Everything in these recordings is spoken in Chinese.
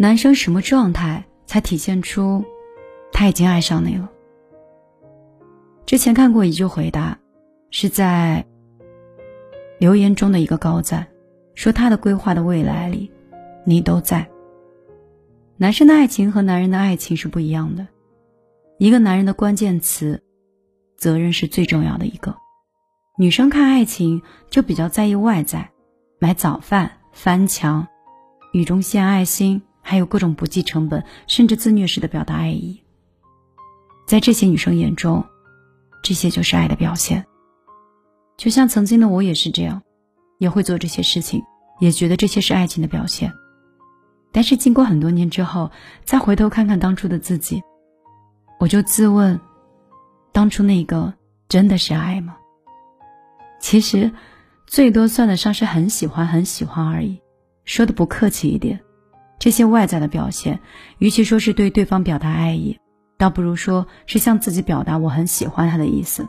男生什么状态才体现出他已经爱上你了？之前看过一句回答，是在留言中的一个高赞说他的规划的未来里，你都在。男生的爱情和男人的爱情是不一样的，一个男人的关键词，责任是最重要的一个。女生看爱情就比较在意外在，买早饭、翻墙、雨中献爱心。还有各种不计成本甚至自虐式的表达爱意，在这些女生眼中，这些就是爱的表现。就像曾经的我也是这样，也会做这些事情，也觉得这些是爱情的表现。但是经过很多年之后，再回头看看当初的自己，我就自问：当初那个真的是爱吗？其实，最多算得上是很喜欢很喜欢而已。说的不客气一点。这些外在的表现，与其说是对对方表达爱意，倒不如说是向自己表达我很喜欢他的意思。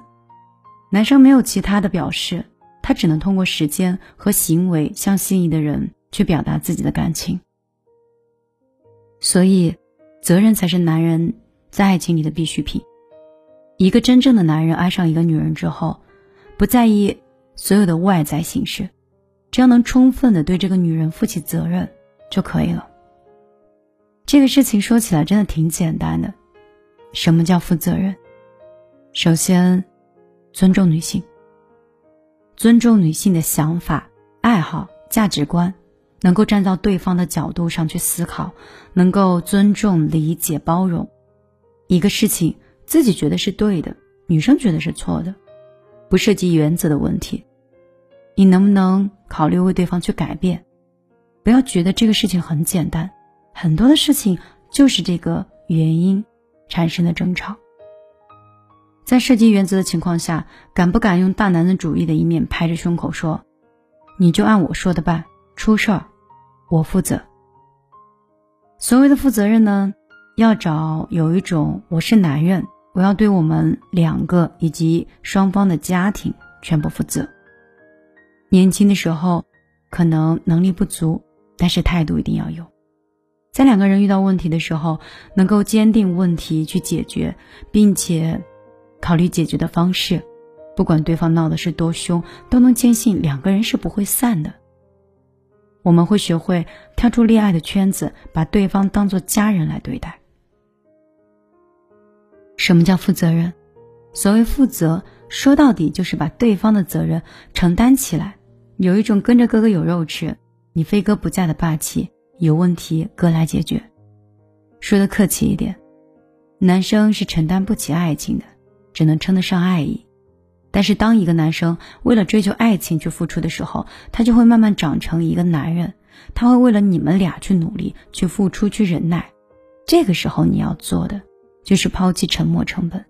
男生没有其他的表示，他只能通过时间和行为向心仪的人去表达自己的感情。所以，责任才是男人在爱情里的必需品。一个真正的男人爱上一个女人之后，不在意所有的外在形式，只要能充分的对这个女人负起责任就可以了。这个事情说起来真的挺简单的，什么叫负责任？首先，尊重女性，尊重女性的想法、爱好、价值观，能够站到对方的角度上去思考，能够尊重、理解、包容。一个事情自己觉得是对的，女生觉得是错的，不涉及原则的问题，你能不能考虑为对方去改变？不要觉得这个事情很简单。很多的事情就是这个原因产生的争吵。在涉及原则的情况下，敢不敢用大男子主义的一面拍着胸口说：“你就按我说的办，出事儿我负责。”所谓的负责任呢，要找有一种我是男人，我要对我们两个以及双方的家庭全部负责。年轻的时候可能能力不足，但是态度一定要有。在两个人遇到问题的时候，能够坚定问题去解决，并且考虑解决的方式，不管对方闹的是多凶，都能坚信两个人是不会散的。我们会学会跳出恋爱的圈子，把对方当做家人来对待。什么叫负责任？所谓负责，说到底就是把对方的责任承担起来，有一种跟着哥哥有肉吃，你非哥不嫁的霸气。有问题，哥来解决。说的客气一点，男生是承担不起爱情的，只能称得上爱意。但是，当一个男生为了追求爱情去付出的时候，他就会慢慢长成一个男人。他会为了你们俩去努力、去付出、去忍耐。这个时候，你要做的就是抛弃沉没成本，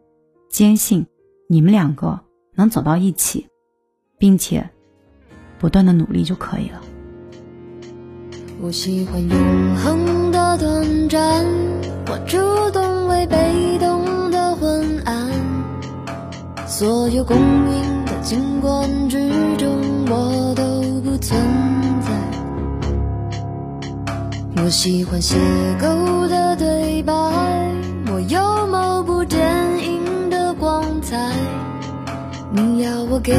坚信你们两个能走到一起，并且不断的努力就可以了。我喜欢永恒的短暂，我主动为被动的昏暗。所有公允的景观之中，我都不存在。我喜欢邂逅的对白，我有某部电影的光彩。你要我给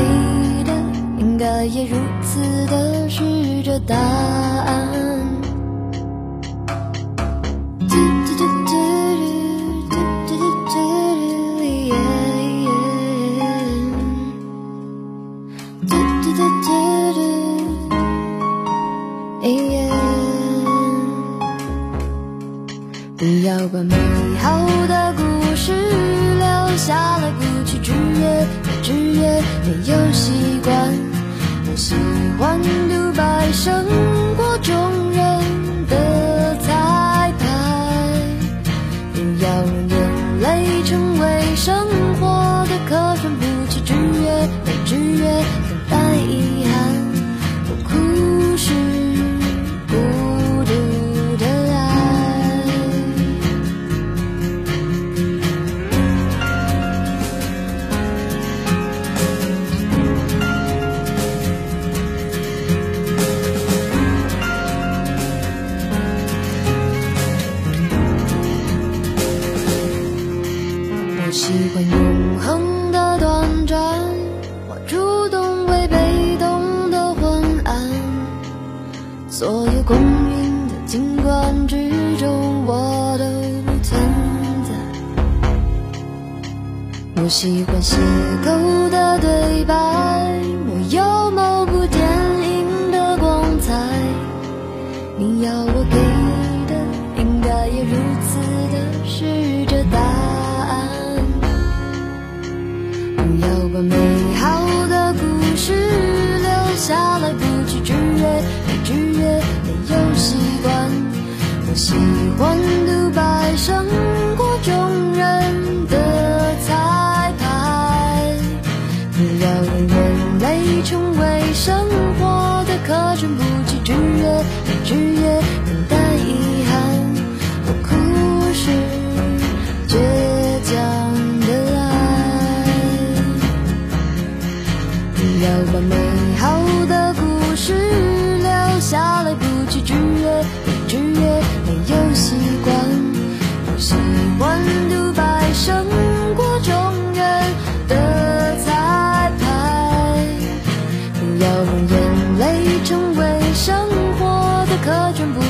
的，应该也如此的是这答案。嘟嘟嘟嘟嘟，哎呀，不要把美好的故事，留下了不去之夜，那之夜没有希。我喜欢永恒的短暂我主动会被动的昏暗。所有公允的景观之中我都不存在。我喜欢邂逅的对白我全部